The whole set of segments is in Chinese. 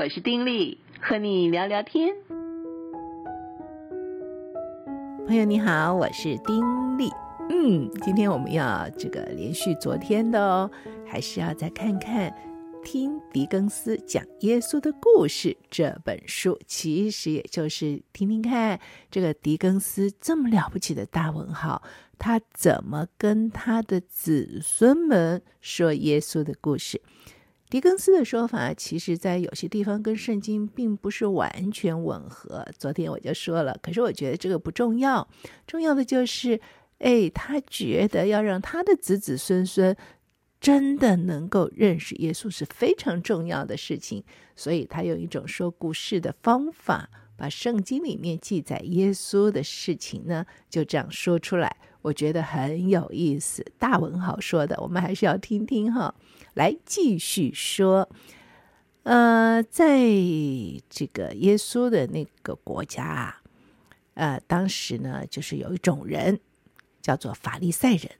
我是丁力，和你聊聊天。朋友你好，我是丁力。嗯，今天我们要这个连续昨天的哦，还是要再看看听狄更斯讲耶稣的故事这本书，其实也就是听听看这个狄更斯这么了不起的大文豪，他怎么跟他的子孙们说耶稣的故事。狄更斯的说法，其实在有些地方跟圣经并不是完全吻合。昨天我就说了，可是我觉得这个不重要，重要的就是，哎，他觉得要让他的子子孙孙真的能够认识耶稣是非常重要的事情，所以他用一种说故事的方法，把圣经里面记载耶稣的事情呢，就这样说出来。我觉得很有意思，大文豪说的，我们还是要听听哈。来继续说，呃，在这个耶稣的那个国家啊，呃，当时呢，就是有一种人叫做法利赛人。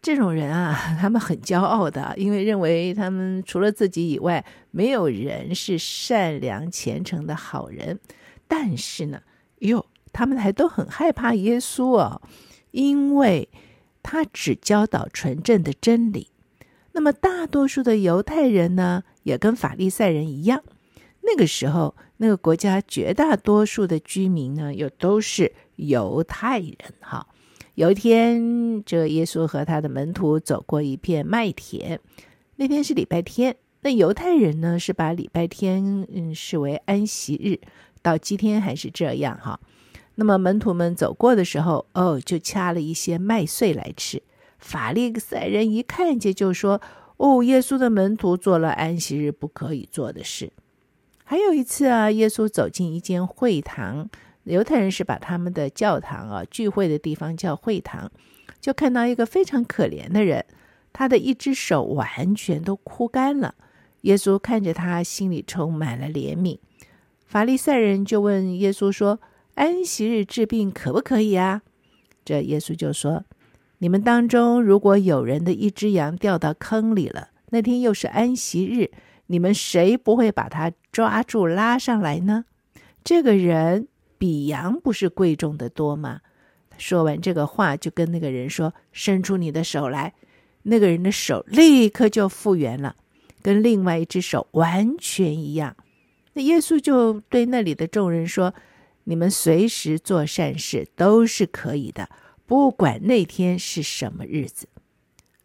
这种人啊，他们很骄傲的，因为认为他们除了自己以外，没有人是善良虔诚的好人。但是呢，哟，他们还都很害怕耶稣哦。因为他只教导纯正的真理，那么大多数的犹太人呢，也跟法利赛人一样。那个时候，那个国家绝大多数的居民呢，又都是犹太人。哈，有一天，这耶稣和他的门徒走过一片麦田，那天是礼拜天。那犹太人呢，是把礼拜天嗯视为安息日，到今天还是这样哈。那么门徒们走过的时候，哦，就掐了一些麦穗来吃。法利赛人一看见就说：“哦，耶稣的门徒做了安息日不可以做的事。”还有一次啊，耶稣走进一间会堂，犹太人是把他们的教堂啊聚会的地方叫会堂，就看到一个非常可怜的人，他的一只手完全都枯干了。耶稣看着他，心里充满了怜悯。法利赛人就问耶稣说，安息日治病可不可以啊？这耶稣就说：“你们当中如果有人的一只羊掉到坑里了，那天又是安息日，你们谁不会把它抓住拉上来呢？这个人比羊不是贵重的多吗？”说完这个话，就跟那个人说：“伸出你的手来。”那个人的手立刻就复原了，跟另外一只手完全一样。那耶稣就对那里的众人说。你们随时做善事都是可以的，不管那天是什么日子。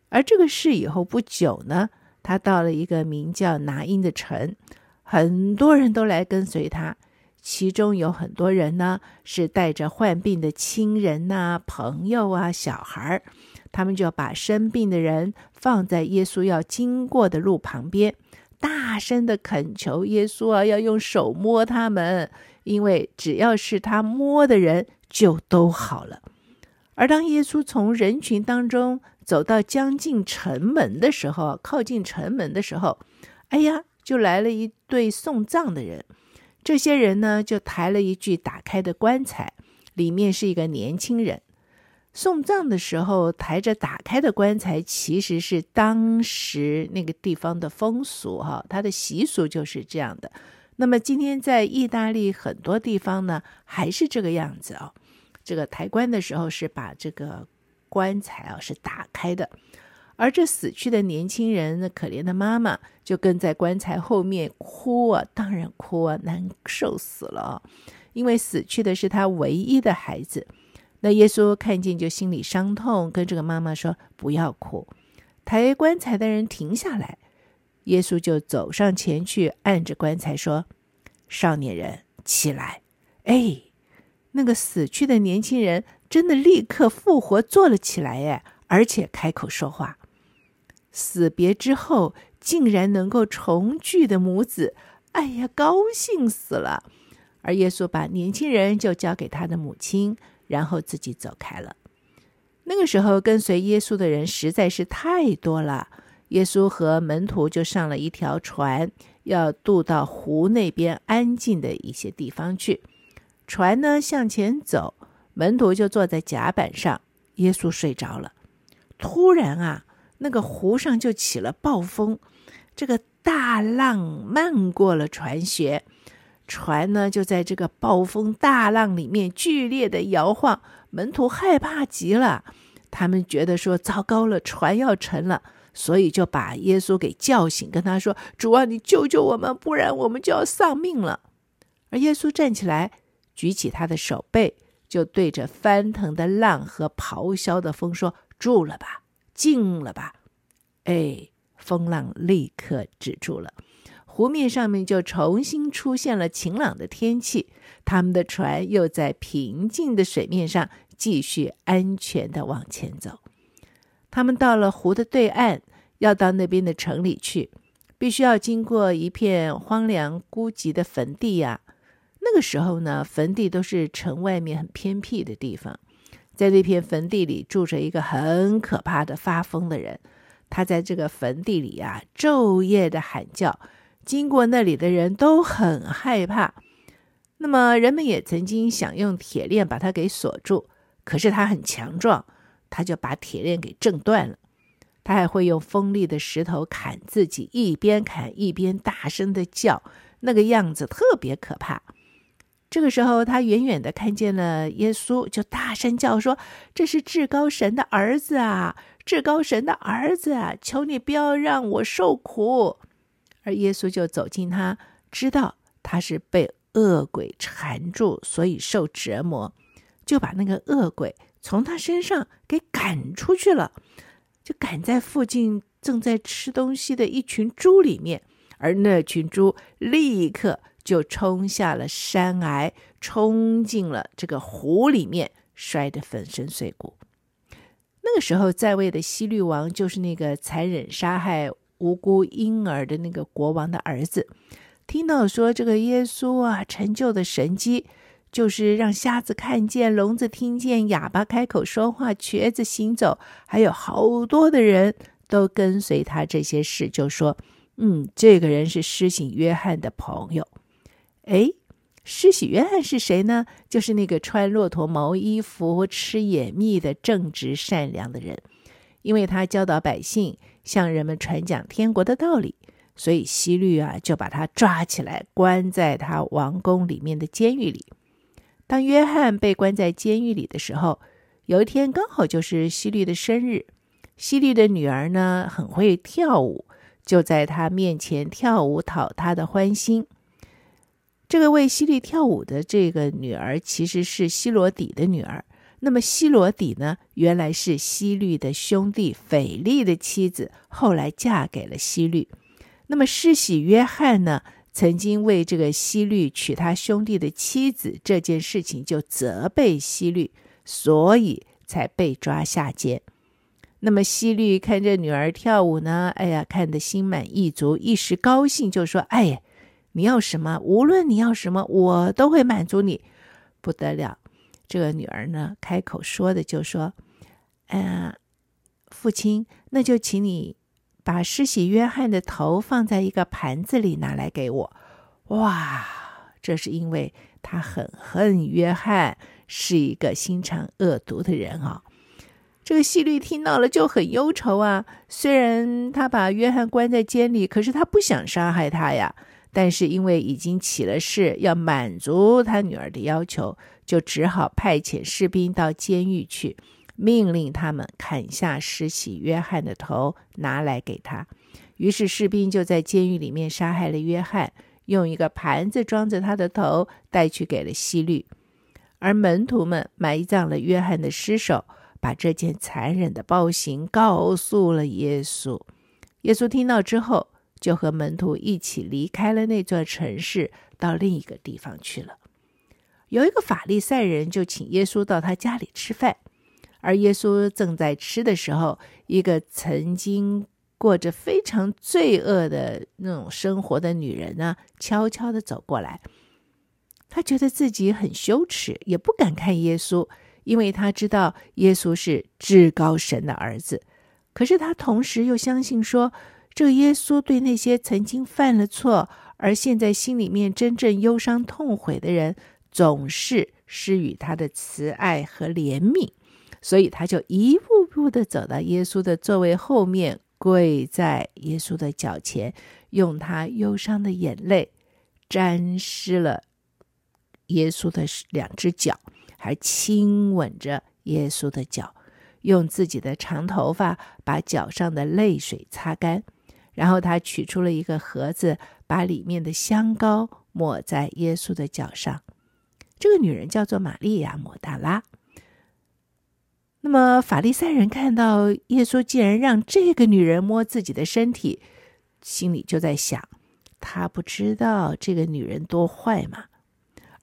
而这个事以后不久呢，他到了一个名叫拿因的城，很多人都来跟随他，其中有很多人呢是带着患病的亲人呐、朋友啊、小孩，他们就把生病的人放在耶稣要经过的路旁边，大声地恳求耶稣啊，要用手摸他们。因为只要是他摸的人，就都好了。而当耶稣从人群当中走到将近城门的时候，靠近城门的时候，哎呀，就来了一对送葬的人。这些人呢，就抬了一具打开的棺材，里面是一个年轻人。送葬的时候，抬着打开的棺材，其实是当时那个地方的风俗，哈，他的习俗就是这样的。那么今天在意大利很多地方呢，还是这个样子哦。这个抬棺的时候是把这个棺材啊是打开的，而这死去的年轻人，那可怜的妈妈就跟在棺材后面哭啊，当然哭啊，难受死了。因为死去的是他唯一的孩子。那耶稣看见就心里伤痛，跟这个妈妈说：“不要哭。”抬棺材的人停下来。耶稣就走上前去，按着棺材说：“少年人，起来！”哎，那个死去的年轻人真的立刻复活坐了起来，哎，而且开口说话。死别之后竟然能够重聚的母子，哎呀，高兴死了。而耶稣把年轻人就交给他的母亲，然后自己走开了。那个时候跟随耶稣的人实在是太多了。耶稣和门徒就上了一条船，要渡到湖那边安静的一些地方去。船呢向前走，门徒就坐在甲板上，耶稣睡着了。突然啊，那个湖上就起了暴风，这个大浪漫过了船舷，船呢就在这个暴风大浪里面剧烈的摇晃，门徒害怕极了，他们觉得说糟糕了，船要沉了，所以就把耶稣给叫醒，跟他说：“主啊，你救救我们，不然我们就要丧命了。”而耶稣站起来，举起他的手背，就对着翻腾的浪和咆哮的风说：“住了吧，静了吧。”哎。风浪立刻止住了，湖面上面就重新出现了晴朗的天气。他们的船又在平静的水面上继续安全地往前走。他们到了湖的对岸，要到那边的城里去，必须要经过一片荒凉孤寂的坟地呀。那个时候呢，坟地都是城外面很偏僻的地方，在那片坟地里住着一个很可怕的发疯的人。他在这个坟地里啊，昼夜的喊叫，经过那里的人都很害怕。那么人们也曾经想用铁链把他给锁住，可是他很强壮，他就把铁链给挣断了。他还会用锋利的石头砍自己，一边砍一边大声的叫，那个样子特别可怕。这个时候，他远远的看见了耶稣，就大声叫说：“这是至高神的儿子啊！”至高神的儿子啊，求你不要让我受苦。而耶稣就走近他，知道他是被恶鬼缠住，所以受折磨，就把那个恶鬼从他身上给赶出去了，就赶在附近正在吃东西的一群猪里面，而那群猪立刻就冲下了山崖，冲进了这个湖里面，摔得粉身碎骨。那个时候在位的希律王就是那个残忍杀害无辜婴儿的那个国王的儿子，听到说这个耶稣啊成就的神迹，就是让瞎子看见、聋子听见、哑巴开口说话、瘸子行走，还有好多的人都跟随他这些事，就说：“嗯，这个人是施洗约翰的朋友。”哎。施洗约翰是谁呢？就是那个穿骆驼毛衣服、吃野蜜的正直善良的人。因为他教导百姓，向人们传讲天国的道理，所以希律啊就把他抓起来，关在他王宫里面的监狱里。当约翰被关在监狱里的时候，有一天刚好就是希律的生日。希律的女儿呢很会跳舞，就在他面前跳舞讨他的欢心。这个为希律跳舞的这个女儿，其实是希罗底的女儿。那么希罗底呢，原来是希律的兄弟斐利的妻子，后来嫁给了希律。那么世袭约翰呢，曾经为这个希律娶他兄弟的妻子这件事情，就责备希律，所以才被抓下监。那么希律看着女儿跳舞呢，哎呀，看得心满意足，一时高兴，就说：“哎呀。”你要什么？无论你要什么，我都会满足你。不得了，这个女儿呢，开口说的就说：“嗯，父亲，那就请你把施洗约翰的头放在一个盘子里拿来给我。”哇，这是因为他很恨约翰，是一个心肠恶毒的人啊、这个希律听到了就很忧愁啊。虽然他把约翰关在监里，可是他不想杀害他呀。但是因为已经起了誓，要满足他女儿的要求，就只好派遣士兵到监狱去，命令他们砍下施洗约翰的头，拿来给他。于是士兵就在监狱里面杀害了约翰，用一个盘子装着他的头，带去给了希律。而门徒们埋葬了约翰的尸首，把这件残忍的暴行告诉了耶稣。耶稣听到之后，就和门徒一起离开了那座城市，到另一个地方去了。有一个法利赛人就请耶稣到他家里吃饭，而耶稣正在吃的时候，一个曾经过着非常罪恶的那种生活的女人呢，悄悄地走过来。他觉得自己很羞耻，也不敢看耶稣，因为他知道耶稣是至高神的儿子。可是他同时又相信说，这耶稣对那些曾经犯了错，而现在心里面真正忧伤痛悔的人，总是施予他的慈爱和怜悯，所以他就一步步的走到耶稣的座位后面，跪在耶稣的脚前，用他忧伤的眼泪沾湿了耶稣的两只脚，还亲吻着耶稣的脚，用自己的长头发把脚上的泪水擦干。然后他取出了一个盒子，把里面的香膏抹在耶稣的脚上。这个女人叫做玛利亚·抹大拉。那么法利赛人看到耶稣竟然让这个女人摸自己的身体，心里就在想：他不知道这个女人多坏吗？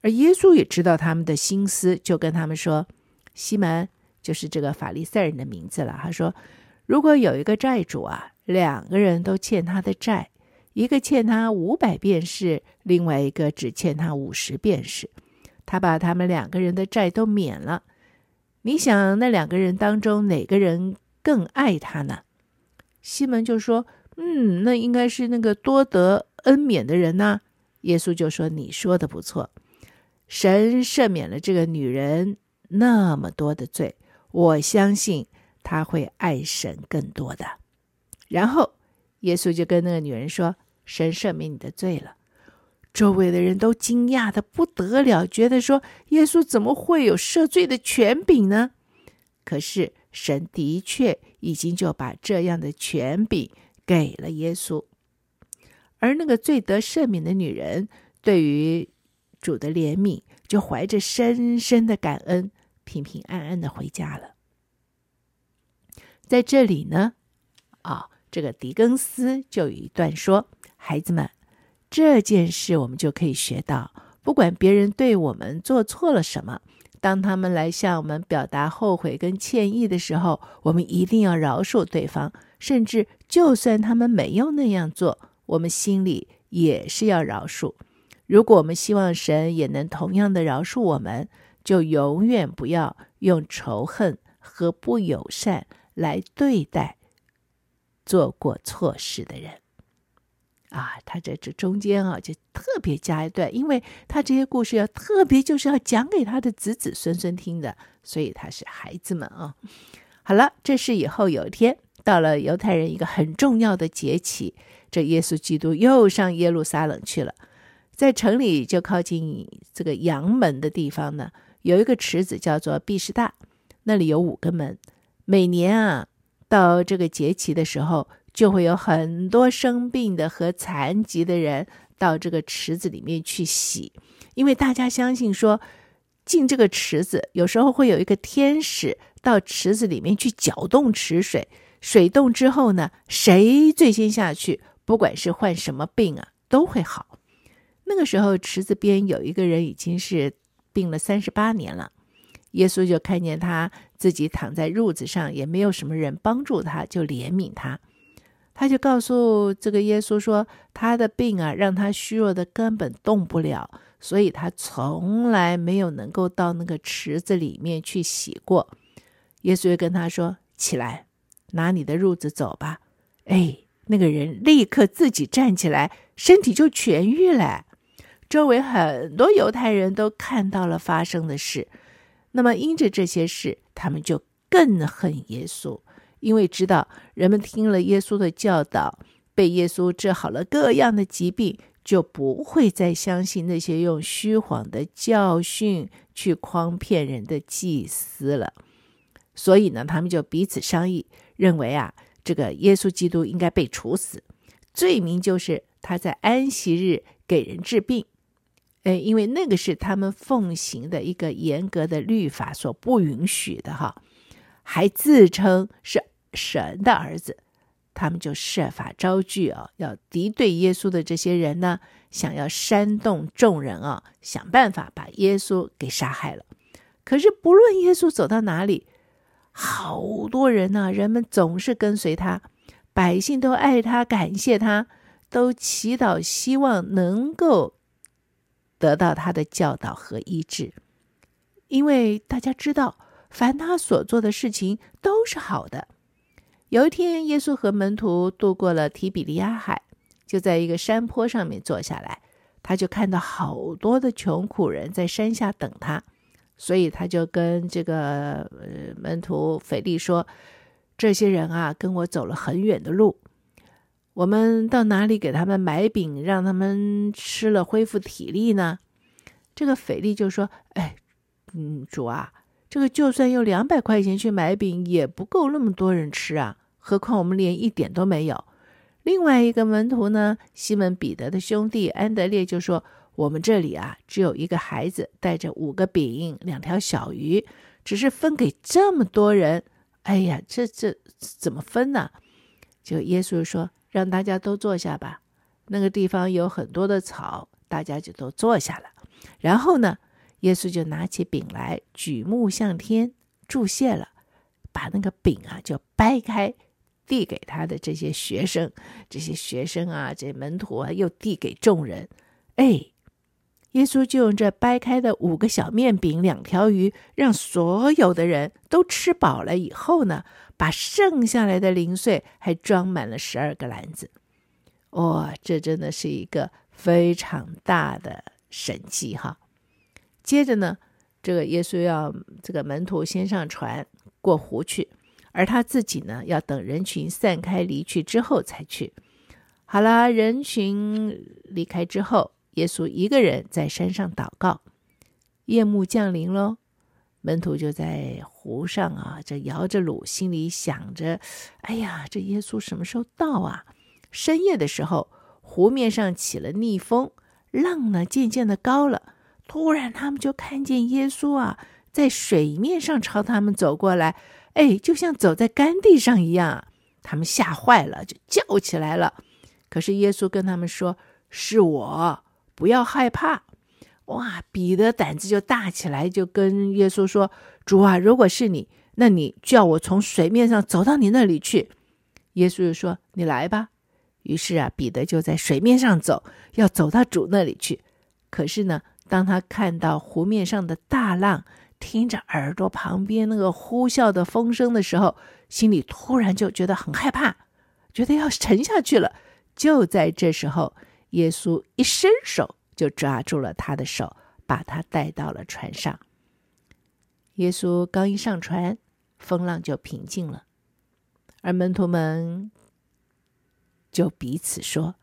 而耶稣也知道他们的心思，就跟他们说：“西门，就是这个法利赛人的名字了。”他说：“如果有一个债主啊，两个人都欠他的债，一个欠他五百便士，另外一个只欠他五十便士，他把他们两个人的债都免了。”你想那两个人当中哪个人更爱他呢？西门就说：“嗯，那应该是那个多得恩免的人呐。”耶稣就说：“你说的不错，神赦免了这个女人那么多的罪，我相信她会爱神更多的。”然后耶稣就跟那个女人说：“神赦免你的罪了。”周围的人都惊讶的不得了，觉得说耶稣怎么会有赦罪的权柄呢？可是神的确已经就把这样的权柄给了耶稣，而那个罪得赦免的女人，对于主的怜悯，就怀着深深的感恩，平平安安的回家了。在这里呢，啊、这个狄更斯就有一段说：“孩子们。”这件事我们就可以学到，不管别人对我们做错了什么，当他们来向我们表达后悔跟歉意的时候，我们一定要饶恕对方。甚至就算他们没有那样做，我们心里也是要饶恕。如果我们希望神也能同样的饶恕我们，就永远不要用仇恨和不友善来对待做过错事的人。啊，他在这中间啊，就特别加一段，因为他这些故事要特别就是要讲给他的子子孙孙听的，所以他是孩子们啊。好了，这是以后有一天到了犹太人一个很重要的节期，这耶稣基督又上耶路撒冷去了，在城里就靠近这个阳门的地方呢，有一个池子叫做毕士大，那里有五个门，每年啊到这个节期的时候。就会有很多生病的和残疾的人到这个池子里面去洗，因为大家相信说，进这个池子有时候会有一个天使到池子里面去搅动池水，水动之后呢，谁最先下去，不管是患什么病啊，都会好。那个时候池子边有一个人已经是病了三十八年了，耶稣就看见他自己躺在褥子上，也没有什么人帮助他，就怜悯他。他就告诉这个耶稣说，他的病啊，让他虚弱的根本动不了，所以他从来没有能够到那个池子里面去洗过。耶稣就跟他说：“起来，拿你的褥子走吧。”哎，那个人立刻自己站起来，身体就痊愈了。周围很多犹太人都看到了发生的事，那么因着这些事，他们就更恨耶稣。因为知道人们听了耶稣的教导，被耶稣治好了各样的疾病，就不会再相信那些用虚谎的教训去诓骗人的祭司了。所以呢，他们就彼此商议，认为啊，这个耶稣基督应该被处死，罪名就是他在安息日给人治病。诶，因为那个是他们奉行的一个严格的律法所不允许的哈，还自称是。神的儿子，他们就设法招聚啊，要敌对耶稣的这些人呢，想要煽动众人啊，想办法把耶稣给杀害了。可是不论耶稣走到哪里，好多人呢，人们总是跟随他，百姓都爱他，感谢他，都祈祷，希望能够得到他的教导和医治，因为大家知道，凡他所做的事情都是好的。有一天，耶稣和门徒渡过了提比利亚海，就在一个山坡上面坐下来。他就看到好多的穷苦人在山下等他，所以他就跟这个呃门徒腓力说：“这些人啊，跟我走了很远的路，我们到哪里给他们买饼，让他们吃了恢复体力呢？”这个腓力就说：“哎，嗯，主啊，这个就算用两百块钱去买饼，也不够那么多人吃啊，何况我们连一点都没有。”另外一个门徒呢，西门彼得的兄弟安德烈就说：“我们这里啊，只有一个孩子带着五个饼、两条小鱼，只是分给这么多人，哎呀，这这怎么分呢？”就耶稣说：“让大家都坐下吧。”那个地方有很多的草，大家就都坐下了。然后呢，耶稣就拿起饼来，举目向天，祝谢了，把那个饼啊就掰开。递给他的这些学生，这些学生啊，这门徒啊，又递给众人。哎，耶稣就用这掰开的五个小面饼、两条鱼，让所有的人都吃饱了以后呢，把剩下来的零碎还装满了十二个篮子。哇、这真的是一个非常大的神迹哈！接着呢，这个耶稣要这个门徒先上船过湖去。而他自己呢，要等人群散开离去之后才去。好了，人群离开之后，耶稣一个人在山上祷告。夜幕降临喽，门徒就在湖上啊，这摇着橹，心里想着：哎呀，这耶稣什么时候到啊？深夜的时候，湖面上起了逆风，浪呢渐渐的高了。突然，他们就看见耶稣啊，在水面上朝他们走过来。哎，就像走在干地上一样，他们吓坏了，就叫起来了。可是耶稣跟他们说：“是我，不要害怕。”哇，彼得胆子就大起来，就跟耶稣说：“主啊，如果是你，那你叫我从水面上走到你那里去。”耶稣就说：“你来吧。”于是啊，彼得就在水面上走，要走到主那里去。可是呢，当他看到湖面上的大浪，听着耳朵旁边那个呼啸的风声的时候，心里突然就觉得很害怕，觉得要沉下去了。就在这时候，耶稣一伸手就抓住了他的手，把他带到了船上。耶稣刚一上船，风浪就平静了，而门徒们就彼此说：“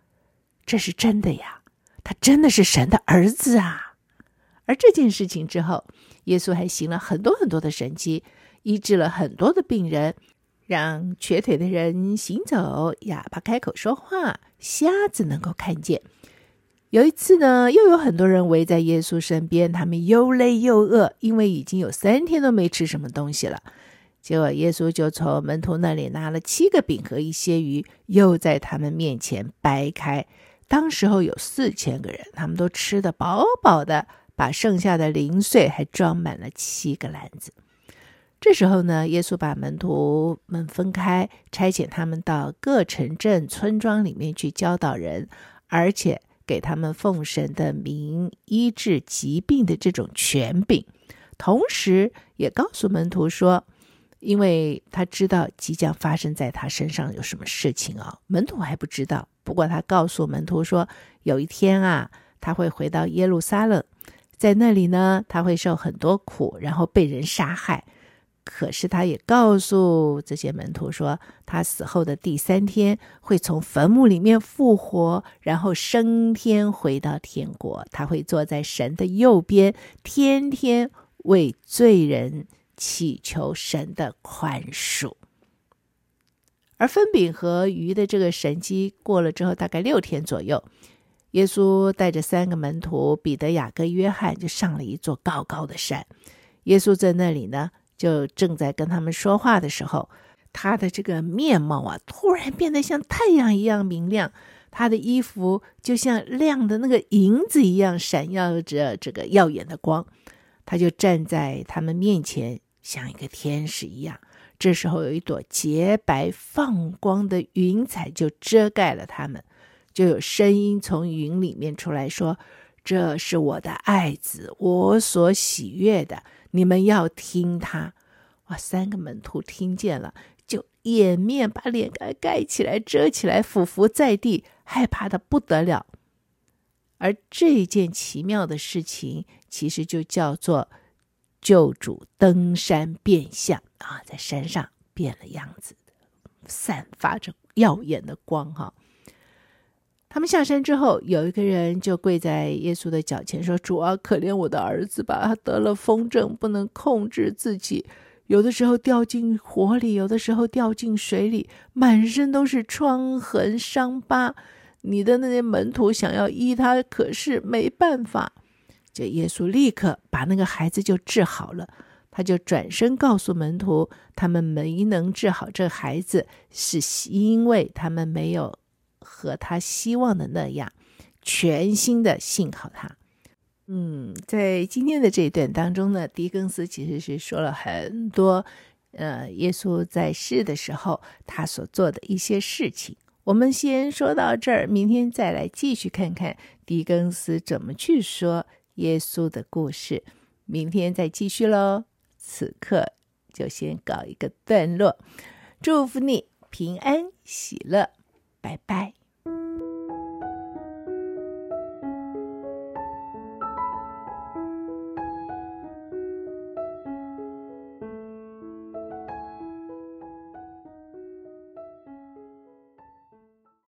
这是真的呀，他真的是神的儿子啊！”而这件事情之后，耶稣还行了很多很多的神迹，医治了很多的病人，让瘸腿的人行走，哑巴开口说话，瞎子能够看见。有一次呢，又有很多人围在耶稣身边，他们又累又饿，因为已经有三天都没吃什么东西了。结果耶稣就从门徒那里拿了七个饼和一些鱼，又在他们面前掰开。当时候有四千个人，他们都吃得饱饱的。把剩下的零碎还装满了七个篮子。这时候呢，耶稣把门徒们分开，差遣他们到各城镇、村庄里面去教导人，而且给他们奉神的名医治疾病的这种权柄。同时，也告诉门徒说，因为他知道即将发生在他身上有什么事情啊，门徒还不知道。不过他告诉门徒说，有一天啊，他会回到耶路撒冷。在那里呢，他会受很多苦，然后被人杀害。可是他也告诉这些门徒说，他死后的第三天会从坟墓里面复活，然后升天回到天国。他会坐在神的右边，天天为罪人祈求神的宽恕。而分饼和鱼的这个神迹过了之后，大概六天左右。耶稣带着三个门徒彼得、雅各、约翰，就上了一座高高的山。耶稣在那里呢，就正在跟他们说话的时候，他的这个面貌啊，突然变得像太阳一样明亮，他的衣服就像亮的那个银子一样，闪耀着这个耀眼的光。他就站在他们面前，像一个天使一样。这时候，有一朵洁白放光的云彩就遮盖了他们。就有声音从云里面出来说：“这是我的爱子，我所喜悦的，你们要听他。”哇！三个门徒听见了，就掩面把脸盖盖起来，遮起来，俯伏在地，害怕的不得了。而这件奇妙的事情，其实就叫做救主登山变相啊，在山上变了样子。散发着耀眼的光哈。他们下山之后，有一个人就跪在耶稣的脚前说：“主啊，可怜我的儿子吧，他得了风症，不能控制自己，有的时候掉进火里，有的时候掉进水里，满身都是疮痕伤疤。你的那些门徒想要医他，可是没办法。”这耶稣立刻把那个孩子就治好了。他就转身告诉门徒，他们没能治好这孩子，是因为他们没有。和他希望的那样，全心的信靠他。嗯，在今天的这一段当中呢，狄更斯其实是说了很多，呃，耶稣在世的时候他所做的一些事情。我们先说到这儿，明天再来继续看看狄更斯怎么去说耶稣的故事。明天再继续喽。此刻就先告一个段落，祝福你平安喜乐，拜拜。